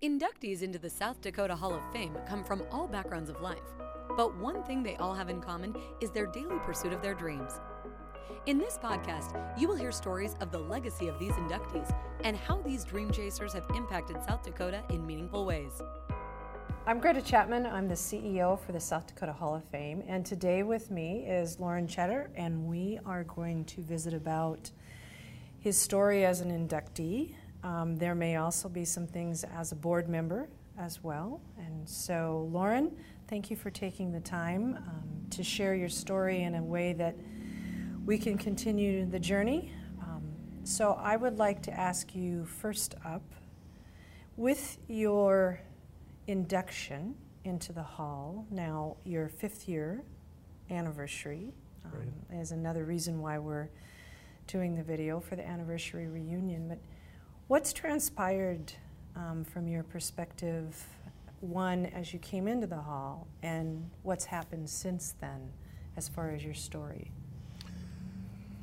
Inductees into the South Dakota Hall of Fame come from all backgrounds of life, but one thing they all have in common is their daily pursuit of their dreams. In this podcast, you will hear stories of the legacy of these inductees and how these dream chasers have impacted South Dakota in meaningful ways. I'm Greta Chapman. I'm the CEO for the South Dakota Hall of Fame, and today with me is Loren Tschetter, and we are going to visit about his story as an inductee, um, there may also be some things as a board member as well. And so, Loren, thank you for taking the time um, to share your story in a way that we can continue the journey. Um, so, I would like to ask you first up with your induction into the hall, now your fifth year anniversary um, is another reason why we're doing the video for the anniversary reunion. But What's transpired um, from your perspective, one, as you came into the hall, and what's happened since then as far as your story?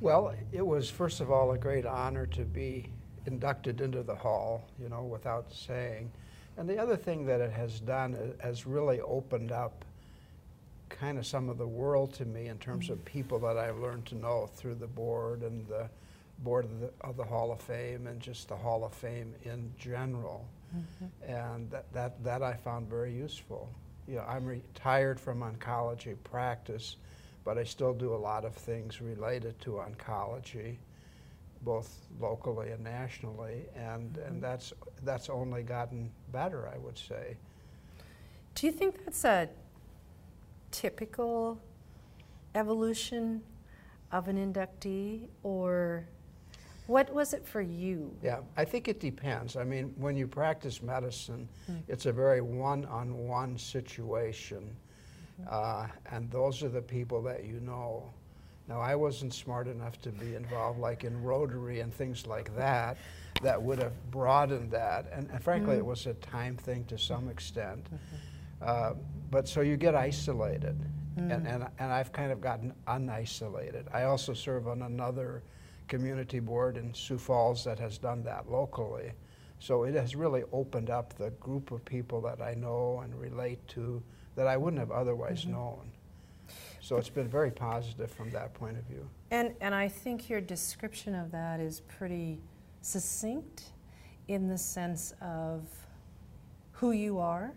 Well, it was, first of all, a great honor to be inducted into the hall, you know, without saying. And the other thing that it has done has really opened up kind of some of the world to me in terms of people that I've learned to know through the board and the board of the, of the Hall of Fame and just the Hall of Fame in general. Mm-hmm. And that, that, that I found very useful. You know, I'm retired from oncology practice, but I still do a lot of things related to oncology, both locally and nationally, and, mm-hmm. and that's, that's only gotten better, I would say. Do you think that's a typical evolution of an inductee, or what was it for you? Yeah, I think it depends. I mean, when you practice medicine, mm. it's a very one on one situation. Mm-hmm. Uh, and those are the people that you know. Now, I wasn't smart enough to be involved, like in Rotary and things like that, that would have broadened that. And, and frankly, mm. it was a time thing to some extent. Mm-hmm. Uh, but so you get isolated. Mm. And, and, and I've kind of gotten unisolated. I also serve on another community board in Sioux Falls that has done that locally. So it has really opened up the group of people that I know and relate to that I wouldn't have otherwise mm-hmm. known. So it's been very positive from that point of view. And, and I think your description of that is pretty succinct in the sense of who you are,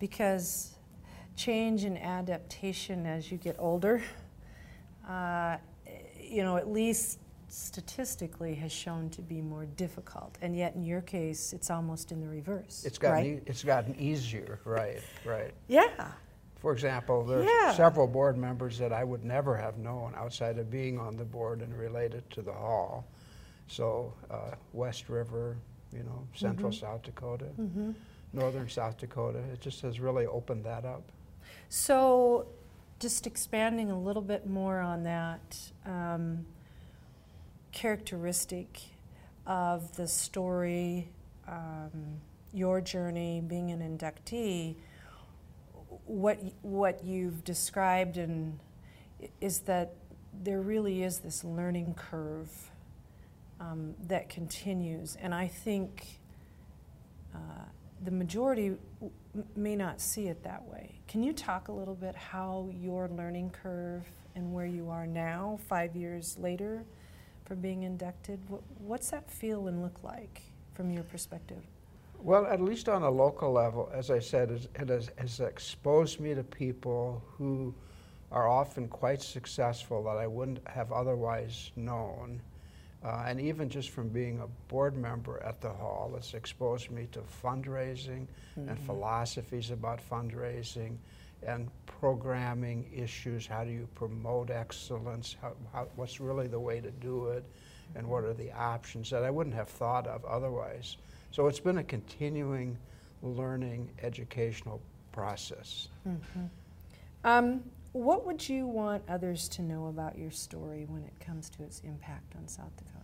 because change and adaptation as you get older, uh, you know, at least statistically has shown to be more difficult, and yet in your case, it's almost in the reverse. It's gotten right? e- it's gotten easier, right? Right. Yeah. For example, there's yeah. several board members that I would never have known outside of being on the board and related to the hall. So uh, West River, you know, Central mm-hmm. South Dakota, mm-hmm. Northern South Dakota. It just has really opened that up. So, just expanding a little bit more on that. Um, characteristic of the story, um, your journey, being an inductee, what what you've described and is that there really is this learning curve um, that continues, and I think uh, the majority may not see it that way. Can you talk a little bit how your learning curve and where you are now, five years later? For being inducted. What's that feel and look like from your perspective? Well, at least on a local level, as I said, it has, has exposed me to people who are often quite successful that I wouldn't have otherwise known. Uh, and even just from being a board member at the hall, it's exposed me to fundraising mm-hmm. and philosophies about fundraising and programming issues. How do you promote excellence? How, how, what's really the way to do it? And what are the options that I wouldn't have thought of otherwise? So it's been a continuing learning educational process. Mm-hmm. Um, what would you want others to know about your story when it comes to its impact on South Dakota?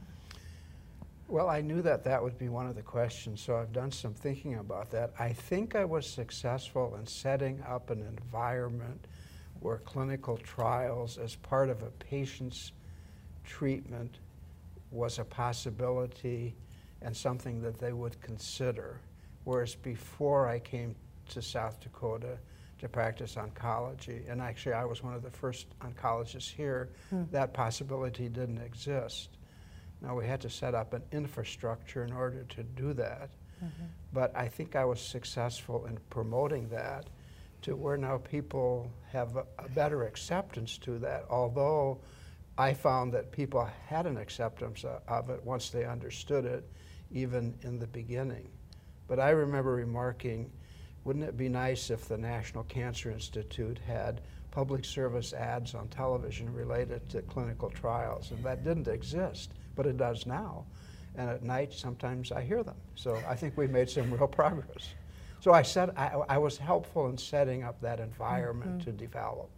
Well, I knew that that would be one of the questions, so I've done some thinking about that. I think I was successful in setting up an environment where clinical trials, as part of a patient's treatment, was a possibility and something that they would consider. whereas before I came to South Dakota to practice oncology, and actually I was one of the first oncologists here, Hmm. that possibility didn't exist. Now we had to set up an infrastructure in order to do that. Mm-hmm. But I think I was successful in promoting that to where now people have a, a better acceptance to that, although I found that people had an acceptance of it once they understood it, even in the beginning. But I remember remarking, wouldn't it be nice if the National Cancer Institute had public service ads on television related to clinical trials? And that didn't exist, but it does now. And at night, sometimes I hear them. So I think we made some real progress. So I said I, I was helpful in setting up that environment to develop.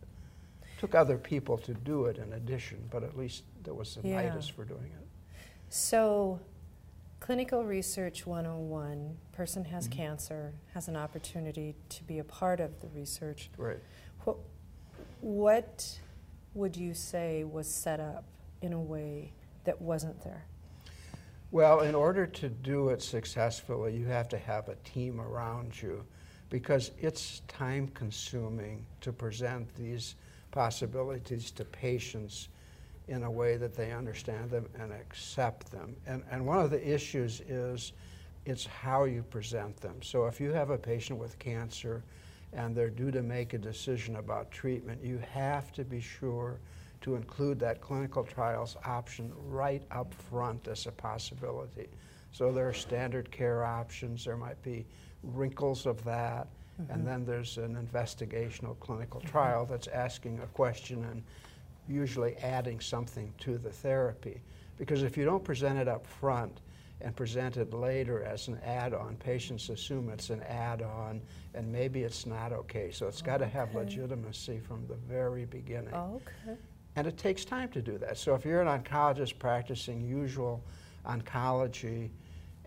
Took other people to do it in addition, but at least there was a Yeah. nidus for doing it. So, Clinical Research 101 person has Mhm. cancer, has an opportunity to be a part of the research. Right. What, what would you say was set up in a way that wasn't there? Well, in order to do it successfully, you have to have a team around you because it's time consuming to present these possibilities to patients in a way that they understand them and accept them. And, and one of the issues is it's how you present them. So if you have a patient with cancer and they're due to make a decision about treatment, you have to be sure to include that clinical trials option right up front as a possibility. So there are standard care options, there might be wrinkles of that, and mm-hmm. then there's an investigational clinical trial that's asking a question and usually adding something to the therapy. Because if you don't present it up front and present it later as an add-on, patients assume it's an add-on and maybe it's not okay. So it's got to have legitimacy from the very beginning. Okay. And it takes time to do that. So if you're an oncologist practicing usual oncology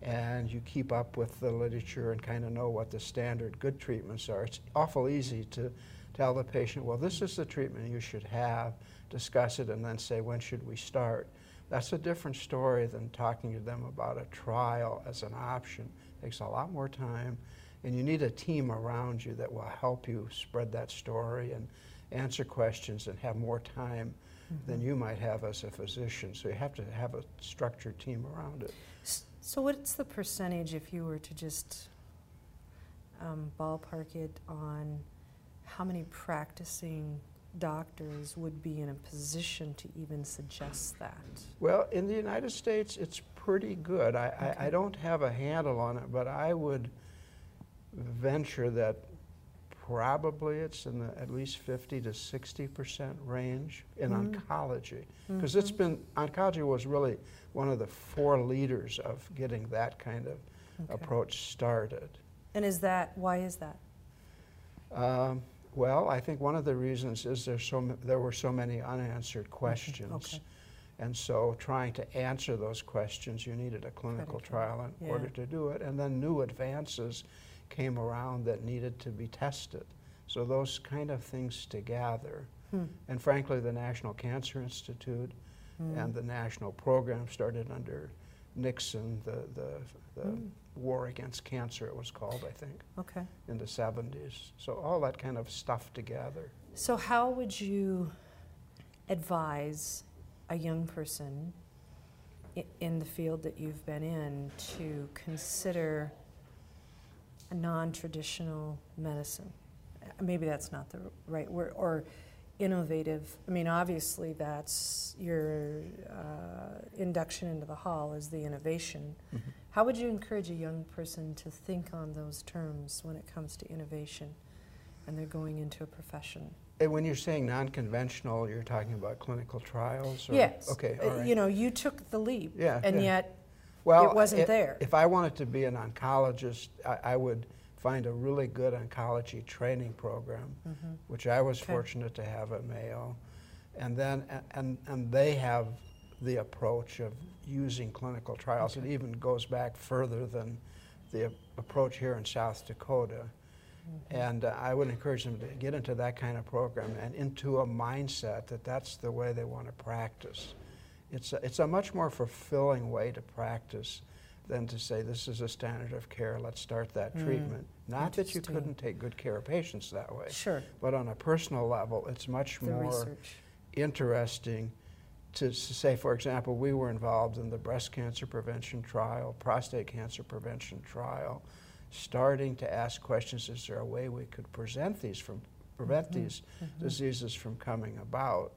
and you keep up with the literature and kind of know what the standard good treatments are, it's awful easy to tell the patient, well, this is the treatment you should have, discuss it, and then say, when should we start? That's a different story than talking to them about a trial as an option. It takes a lot more time, and you need a team around you that will help you spread that story and answer questions and have more time than you might have as a physician. So you have to have a structured team around it. So, what's the percentage if you were to just um, ballpark it on how many practicing doctors would be in a position to even suggest that? Well, in the United States, it's pretty good. I, I, I don't have a handle on it, but I would venture that probably it's in the at least 50 to 60 percent range in Mm. oncology. Because it's Mhm. been, oncology was really one of the four leaders of getting that kind of Okay. approach started. And is that, why is that? Um, well, I think one of the reasons is there's so, there were so many unanswered questions. Okay. And so trying to answer those questions, you needed a clinical Critical, trial in yeah. order to do it. And then new advances came around that needed to be tested. So those kind of things together. Hmm. And frankly, the National Cancer Institute Mm. and the national program started under Nixon, the, the, the Mm. war against cancer, it was called, I think, Okay. in the 70s. So all that kind of stuff together. So, how would you advise a young person in the field that you've been in to consider non traditional medicine? Maybe that's not the right word, or innovative. I mean, obviously, that's your uh, induction into the hall is the innovation. How would you encourage a young person to think on those terms when it comes to innovation and they're going into a profession? And when you're saying non-conventional, you're talking about clinical trials? Or? Yes. Okay, Uh, all right. You know, you took the leap, Yeah, and yeah. yet well, it wasn't i- there. If I wanted to be an oncologist, I, I would find a really good oncology training program, Mhm. which I was Okay. fortunate to have at Mayo. And then, and, and they have the approach of using clinical trials. It even goes back further than the approach here in South Dakota. Mm-hmm. And uh, I would encourage them to get into that kind of program and into a mindset that that's the way they want to practice. It's a, it's a much more fulfilling way to practice than to say this is a standard of care, let's start that treatment. Not that you couldn't take good care of patients that way, Sure. but on a personal level, it's much The more research. interesting to say, for example, we were involved in the breast cancer prevention trial, prostate cancer prevention trial, starting to ask questions, is there a way we could present these from, prevent Mm-hmm. these diseases from coming about?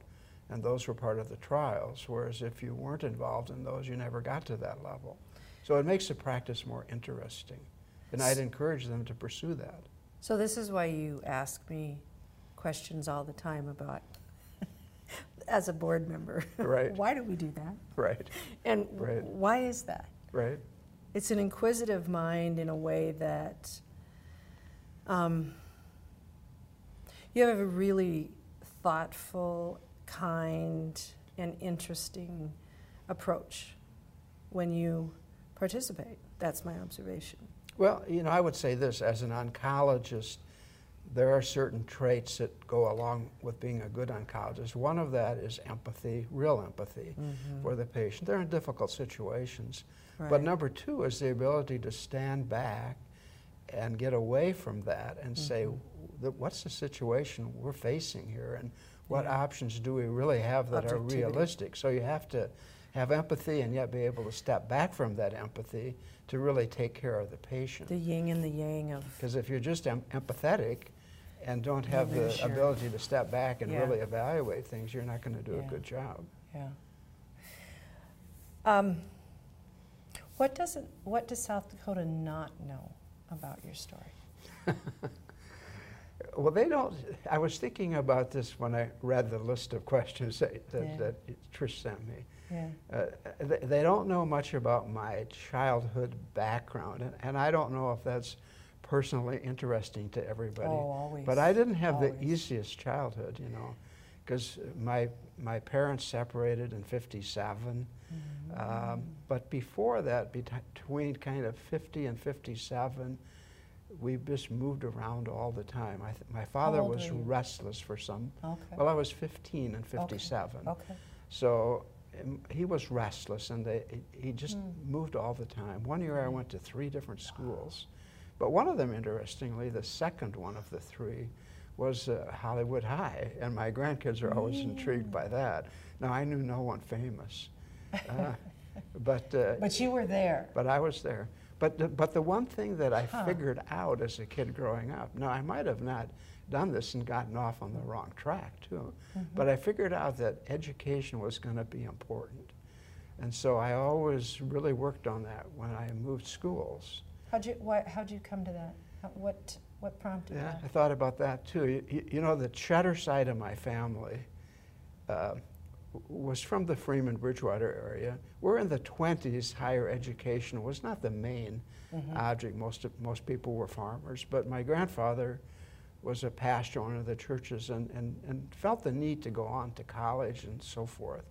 And those were part of the trials, whereas if you weren't involved in those, you never got to that level. So it makes the practice more interesting. And I'd encourage them to pursue that. So this is why you ask me questions all the time about, as a board member. Right. why do we do that? Right, And Right. why is that? right. It's an inquisitive mind in a way that um, you have a really thoughtful, kind, and interesting approach when you participate. That's my observation. Well, you know, I would say this as an oncologist, there are certain traits that go along with being a good oncologist. One of that is empathy, real empathy for the patient. They're in difficult situations. But number two is the ability to stand back and get away from that and say, Mm-hmm. "Th- what's the situation we're facing here and what Yeah. options do we really have that are realistic? So you have to have empathy and yet be able to step back from that empathy to really take care of the patient. The yin and the yang of Because if you're just em- empathetic and don't have the your- ability to step back and Yeah. really evaluate things, you're not going to do Yeah. a good job. Yeah. Um, what doesn't what does South Dakota not know about your story? Well, they don't. I was thinking about this when I read the list of questions that, that, Yeah. that Trish sent me. Yeah. Uh, they, they don't know much about my childhood background, and, and I don't know if that's personally interesting to everybody. Oh, always. But I didn't have the easiest childhood, you know, because my my parents separated in '57. Mm-hmm. Um, but before that, between kind of 50 and 57, we just moved around all the time. I th- my father was restless for some. Okay. Well, I was 15 and 57. Okay. So um, he was restless, and they, he just Hmm. moved all the time. One year I went to three different schools, but one of them, interestingly, the second one of the three, was uh, Hollywood High, and my grandkids are always intrigued by that. Now I knew no one famous, uh, but uh, But you were there. but I was there. But the, but the one thing that I Huh. figured out as a kid growing up, now I might have not done this and gotten off on the wrong track too, but I figured out that education was going to be important. And so I always really worked on that when I moved schools. How'd you what, how'd you come to that? How, what what prompted Yeah, I thought about that too. You, you- know, the Tschetter side of my family uh, was from the Freeman Bridgewater area. We're in the 20s. Higher education was not the main Mm-hmm. object. Most of, most people were farmers, but my grandfather was a pastor one of the churches and, and, and felt the need to go on to college and so forth.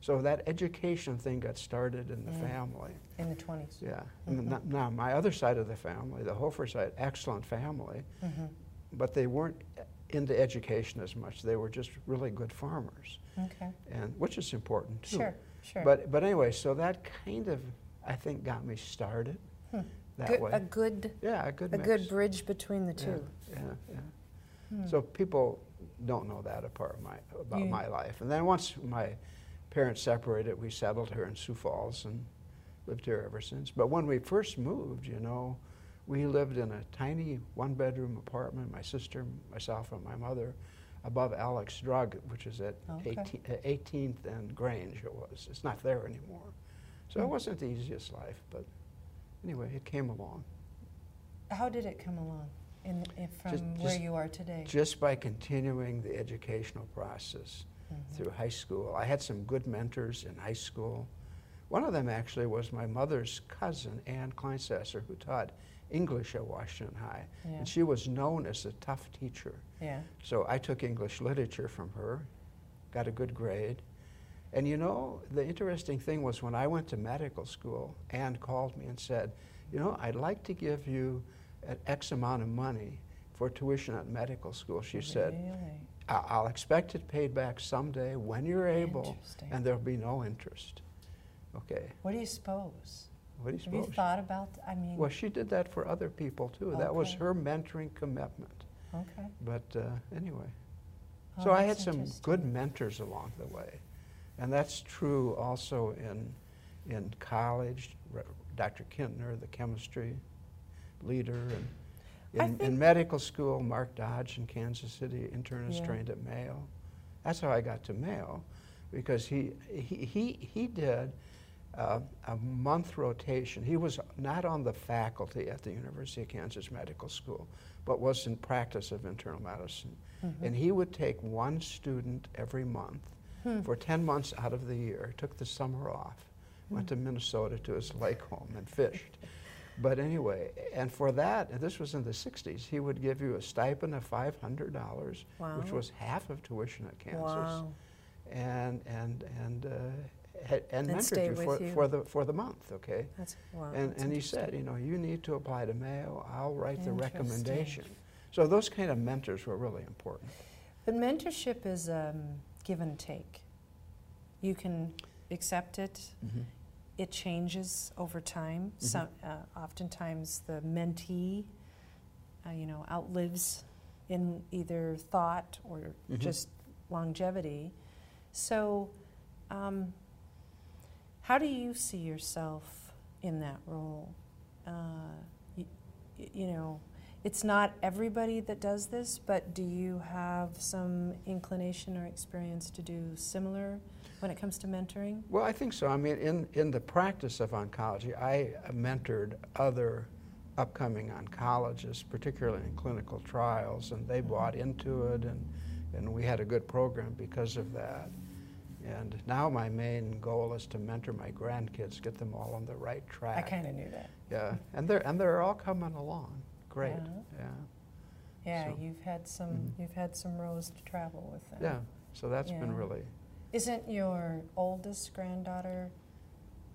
So that education thing got started in the Mm. family. In the 20s. Yeah. And n- Now, my other side of the family, the Hofer side, excellent family, Mm-hmm. but they weren't into education as much. They were just really good farmers, Okay. and which is important too. Sure. Sure. But but anyway, so that kind of I think got me started Hmm. that good, way. a good yeah, a good a mix. good bridge between the Yeah, two. Yeah, yeah. Hmm. So people don't know that apart my, about You- my life. And then once my parents separated, we settled here in Sioux Falls and lived here ever since. But when we first moved, you know, we lived in a tiny one-bedroom apartment, my sister, myself, and my mother, above Alex Drug, which is at Okay. 18, uh, 18th and Grange it was. It's not there anymore. So it Hmm. wasn't the easiest life, but anyway, it came along. How did it come along in, in from Just- where just- you are today? Just by continuing the educational process. Mhm. through high school. I had some good mentors in high school. One of them actually was my mother's cousin, Ann Kleinsasser, who taught English at Washington High. Yeah. And she was known as a tough teacher. Yeah. So I took English literature from her, got a good grade. And you know, the interesting thing was when I went to medical school, Ann called me and said, You know, I'd like to give you an X amount of money for tuition at medical school. She said, Really? I- I'll expect it paid back someday when you're able, and there'll be no interest. Okay. What do you suppose? What do you Have you suppose? thought about, I mean, Well, she did that for other people too. That was her mentoring commitment. okay. But uh, anyway, Oh, so I had some good mentors along the way, and that's true also in in college. Dr. Kintner, the chemistry leader, and in, in medical school, Mark Dodge in Kansas City, internist Yeah. trained at Mayo. That's how I got to Mayo, because he he he, he did. Uh, a month rotation. He was not on the faculty at the University of Kansas Medical School, but was in practice of internal medicine. Mm-hmm. And he would take one student every month Hmm. for 10 months out of the year, took the summer off, went Hmm. to Minnesota to his lake home and fished. But anyway, and for that, and this was in the 60s, he would give you a stipend of $500, which was half of tuition at Kansas Wow. and and and uh, and And mentored you for, you. for the for the month. Okay, That's, wow. and that's and he said, you know, you need to apply to Mayo. I'll write the recommendation. So those kind of mentors were really important. But mentorship is um, give and take. You can accept it. It changes over time. Mm-hmm. Some, uh, oftentimes, the mentee, uh, you know, outlives in either thought or Mhm. just longevity. So, um, how do you see yourself in that role? Uh, you, you know, it's not everybody that does this, but do you have some inclination or experience to do similar when it comes to mentoring? Well, I think so. I mean, in, in the practice of oncology, I mentored other upcoming oncologists, particularly in clinical trials, and they bought into it, and, and we had a good program because of that. And now my main goal is to mentor my grandkids, get them all on the right track. I kind of knew that. Yeah, and they're and they're all coming along. Great. Yeah. Yeah. Yeah, So- you've had some Mhm. you've had some rows to travel with them. Yeah. So that's been really. Isn't your oldest granddaughter?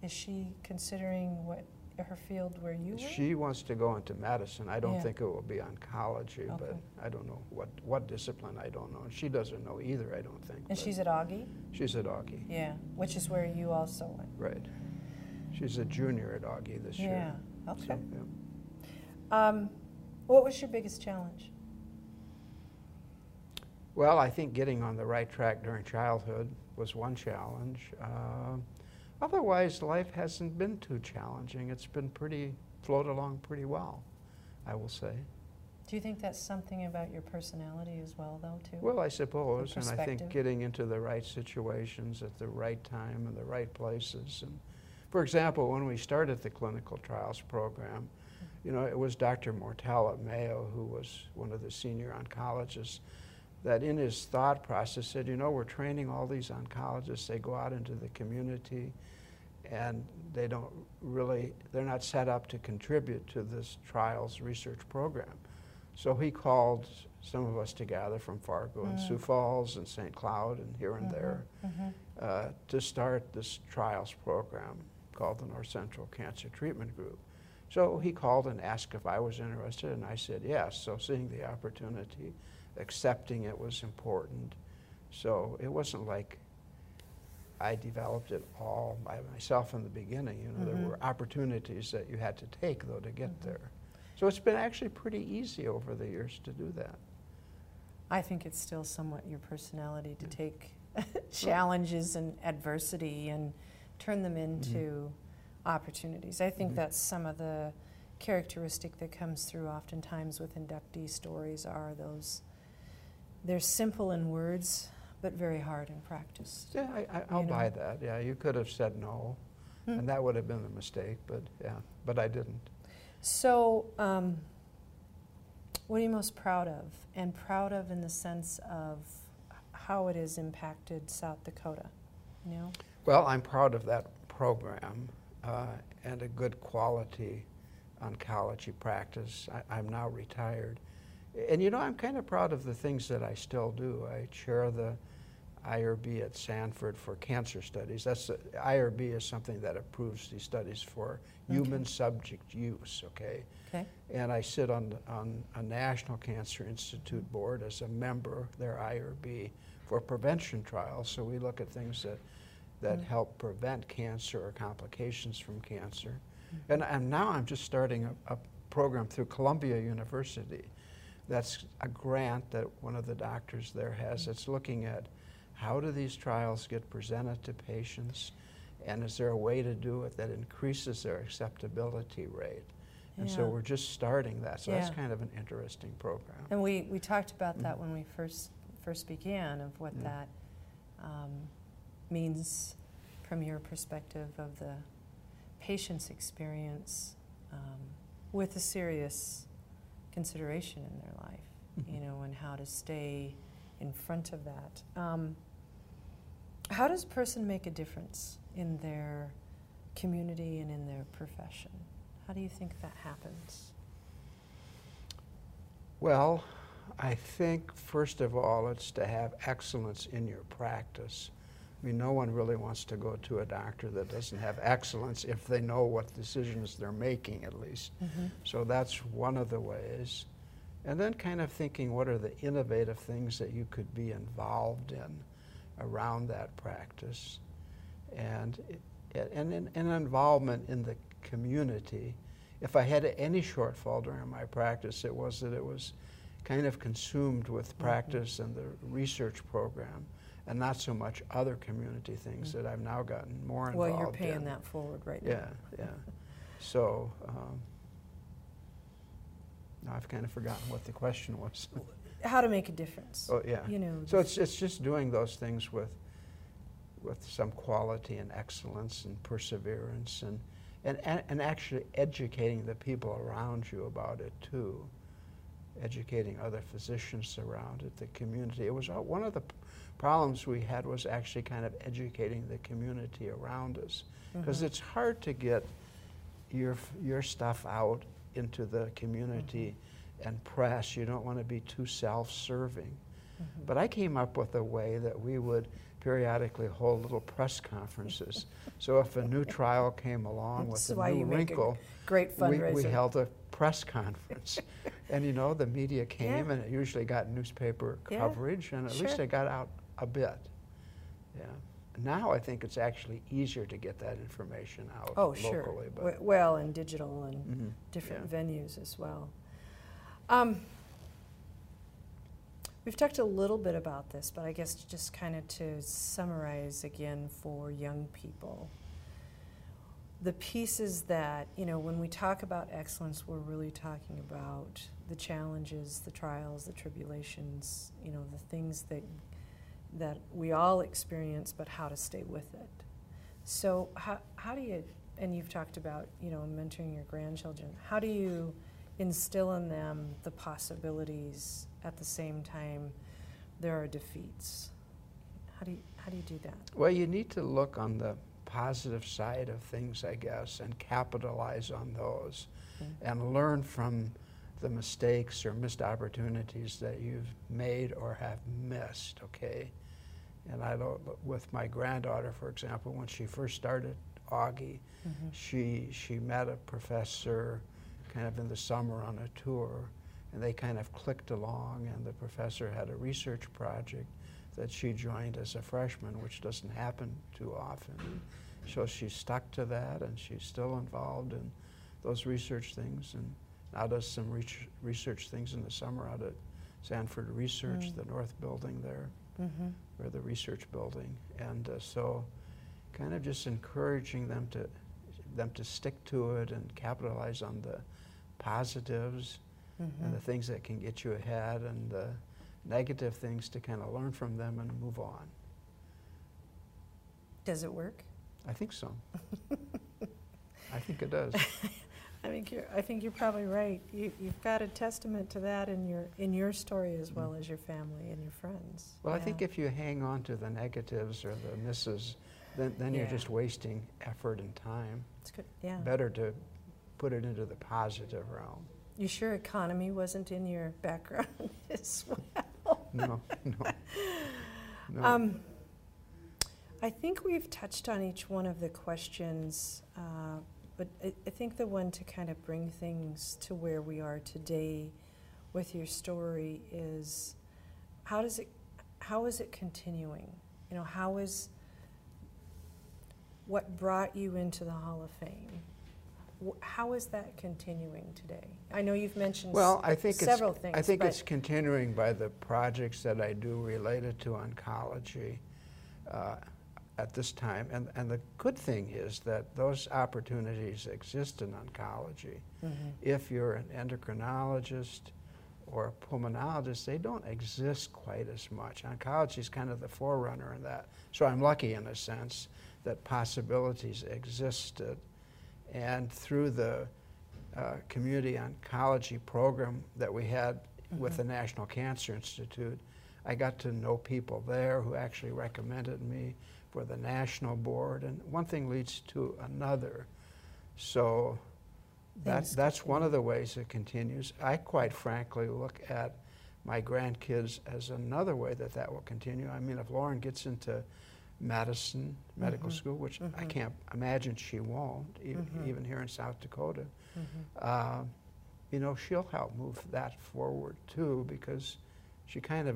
Is she considering what her field where you were? She wants to go into medicine. I don't Yeah. think it will be oncology, but I don't know what, what discipline. I don't know. And she doesn't know either. I don't think. and she's at Augie. she's at Augie, Yeah, which is where you also went. right? She's a junior at Augie this Yeah. year. Okay. So, yeah. Um, what was your biggest challenge? Well, I think getting on the right track during childhood was one challenge. Uh, otherwise, life hasn't been too challenging. It's been pretty flowed along pretty well, I will say. Do you think that's something about your personality as well, though, too? Well, I suppose, and I think getting into the right situations at the right time and the right places. And for example, when we started the clinical trials program, mm-hmm. you know, it was Dr. Moertel at Mayo who was one of the senior oncologists that in his thought process said, you know, we're training all these oncologists, they go out into the community and they don't really, they're not set up to contribute to this trials research program. So he called some of us together from Fargo and Mm. Sioux Falls and St. Cloud and here and there Mhm. uh, to start this trials program called the North Central Cancer Treatment Group. So he called and asked if I was interested, and I said yes. So seeing the opportunity, accepting it was important. So it wasn't like I developed it all by myself in the beginning. You know, Mhm. there were opportunities that you had to take though to get Mhm. there. So it's been actually pretty easy over the years to do that. I think it's still somewhat your personality to Yeah. take challenges and adversity and turn them into opportunities. I think Mhm. that's some of the characteristic that comes through oftentimes with inductee stories are those they're simple in words but very hard in practice. Yeah, I, I, I'll know? buy that. Yeah, you could have said no, Hmm. and that would have been a mistake. But yeah, but I didn't. So, um, what are you most proud of? And proud of in the sense of how it has impacted South Dakota, you know? Well, I'm proud of that program uh, and a good quality oncology practice. I, I'm now retired, and you know I'm kind of proud of the things that I still do. I chair the IRB at Sanford for cancer studies. That's the, IRB is something that approves these studies for human subject use. Okay. Okay. And I sit on, on a National Cancer Institute board as a member, their IRB, for prevention trials. So we look at things that, that Mm. help prevent cancer or complications from cancer. And, and now I'm just starting a, a program through Columbia University. That's a grant that one of the doctors there has that's looking at how do these trials get presented to patients and is there a way to do it that increases their acceptability rate? And so we're just starting that. So that's kind of an interesting program. And we, we talked about that Mhm. when we first first began of what Mm. that um, means from your perspective of the patient's experience um, with a serious consideration in their life, you Mhm. know, and how to stay in front of that. Um, how does a person make a difference in their community and in their profession? How do you think that happens? Well, I think first of all, it's to have excellence in your practice. I mean, no one really wants to go to a doctor that doesn't have excellence if they know what decisions they're making, at least. Mm-hmm. So that's one of the ways. And then kind of thinking what are the innovative things that you could be involved in around that practice. And, and, and, and involvement in the community. If I had any shortfall during my practice, it was that it was kind of consumed with mm-hmm. practice and the research program and not so much other community things that I've now gotten more involved Well, you're paying in. that forward right Yeah, now. yeah. Yeah. so, um, now I've kind of forgotten what the question was. How to make a difference. Oh, yeah. You know. So it's, it's just doing those things with, with some quality and excellence and perseverance and, and, and actually educating the people around you about it too. Educating other physicians around it, the community. It was uh, one of the problems we had was actually kind of educating the community around us. Because Mhm. it's hard to get your, your stuff out into the community and press. You don't want to be too self-serving. Mhm. But I came up with a way that we would periodically hold little press conferences. so if a new trial came along with a new make a wrinkle, Great we, fundraiser. we held a press conference. and you know, the media came Yeah. and it usually got newspaper Yeah, coverage and at least sure. it got out a bit. Yeah. Now I think it's actually easier to get that information out oh, sure. locally. W- But well, and digital and Mhm, different yeah. venues as well. Um, we've talked a little bit about this, but I guess just kind of to summarize again for young people. The pieces that, you know, when we talk about excellence, we're really talking about the challenges, the trials, the tribulations, you know, the things that that we all experience, but how to stay with it. So how, how do you, and you've talked about, you know, mentoring your grandchildren, how do you instill in them the possibilities at the same time there are defeats? How do you, how do you do that? Well, you need to look on the positive side of things, I guess, and capitalize on those Mm. and learn from the mistakes or missed opportunities that you've made or have missed, okay? And I don't, with my granddaughter, for example, when she first started Augie, mm-hmm. she, she met a professor kind of in the summer on a tour, and they kind of clicked along, and the professor had a research project that she joined as a freshman, which doesn't happen too often. So she stuck to that, and she's still involved in those research things, and now does some research things in the summer out at Sanford Research, Mm. the north building there Mm-hmm. or the research building. And uh, so kind of just encouraging them to, them to stick to it and capitalize on the positives Mm-hmm. and the things that can get you ahead and the negative things to kind of learn from them and move on. Does it work? I think so. I think it does. I think you're. I think you're probably right. You, you've got a testament to that in your in your story as well as your family and your friends. Well, I think if you hang on to the negatives or the misses, then, then you're just wasting effort and time. it's good. Yeah. Better to put it into the positive realm. You sure economy wasn't in your background as well? No, no. no. Um, I think we've touched on each one of the questions, uh, but I, I think the one to kind of bring things to where we are today with your story is how does it, how is it continuing? You know, how is what brought you into the Hall of Fame? How is that continuing today? I know you've mentioned well, I think several it's, things. I think it's continuing by the projects that I do related to oncology uh, at this time. And, and the good thing is that those opportunities exist in oncology. Mm -hmm. If you're an endocrinologist or a pulmonologist, they don't exist quite as much. Oncology is kind of the forerunner in that. So I'm lucky in a sense that possibilities existed and through the uh, community oncology program that we had mm -hmm. with the mm-hmm. National Cancer Institute, I got to know people there who actually recommended me for the national board, and one thing leads to another. So that, that's one of the ways it continues. I quite frankly look at my grandkids as another way that that will continue. I mean, if Lauren gets into medicine, medical mm -hmm. school, which mm -hmm. I mm-hmm. can't imagine she won't, even, mm -hmm. even here in South Dakota. Mm-hmm. Uh, you know, she'll help move that forward too because she kind of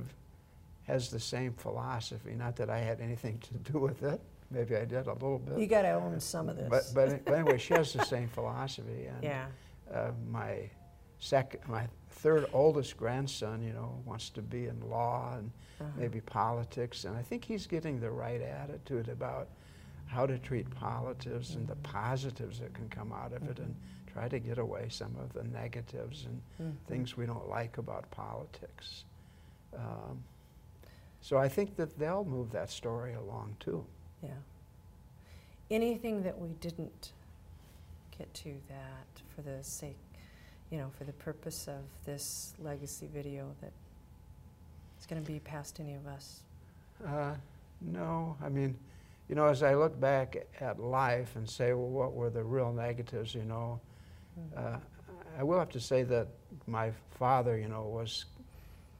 has the same philosophy. Not that I had anything to do with it. Maybe I did a little bit. You got to own some of this. But, but, but anyway, she has the same philosophy. And yeah. Uh, my second, my third oldest grandson, you know, wants to be in law and uh -huh. maybe politics, and I think he's getting the right attitude about how to treat politics mm -hmm. and the mm-hmm. positives that can come out of mm -hmm. it, and mm-hmm. try to get away some of the negatives and mm -hmm. things we don't like about politics. Um, so I think that they'll move that story along too. Yeah. Anything that we didn't get to that for the sake you know, for the purpose of this legacy video that it's going to be past any of us? Uh, no, I mean, you know, as I look back at life and say, well, what were the real negatives, you know, mm-hmm. uh, I will have to say that my father, you know, was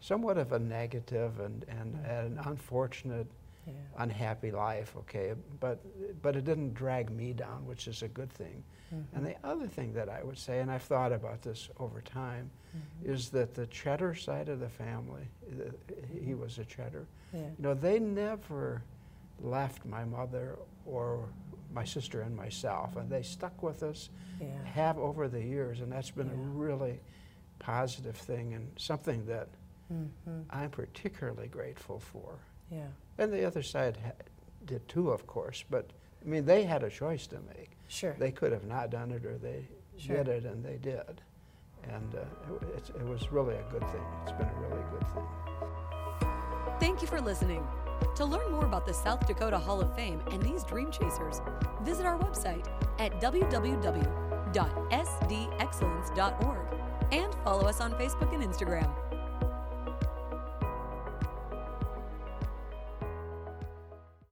somewhat of a negative and, and, mm-hmm. and an unfortunate, yeah. unhappy life, okay, but, but it didn't drag me down, which is a good thing. Mm-hmm. And the other thing that I would say, and I've thought about this over time, mm-hmm. is that the Tschetter side of the family, he was a Tschetter, yeah. you know, they never left my mother or my sister and myself, and they stuck with us, yeah. have over the years, and that's been a really positive thing and something that mm-hmm. I'm particularly grateful for. Yeah. And the other side ha- did too, of course, but I mean, they had a choice to make. Sure. They could have not done it or they sure. did it and they did. And uh, it, it was really a good thing. It's been a really good thing. Thank you for listening. To learn more about the South Dakota Hall of Fame and these dream chasers, visit our website at www.sdexcellence.org and follow us on Facebook and Instagram.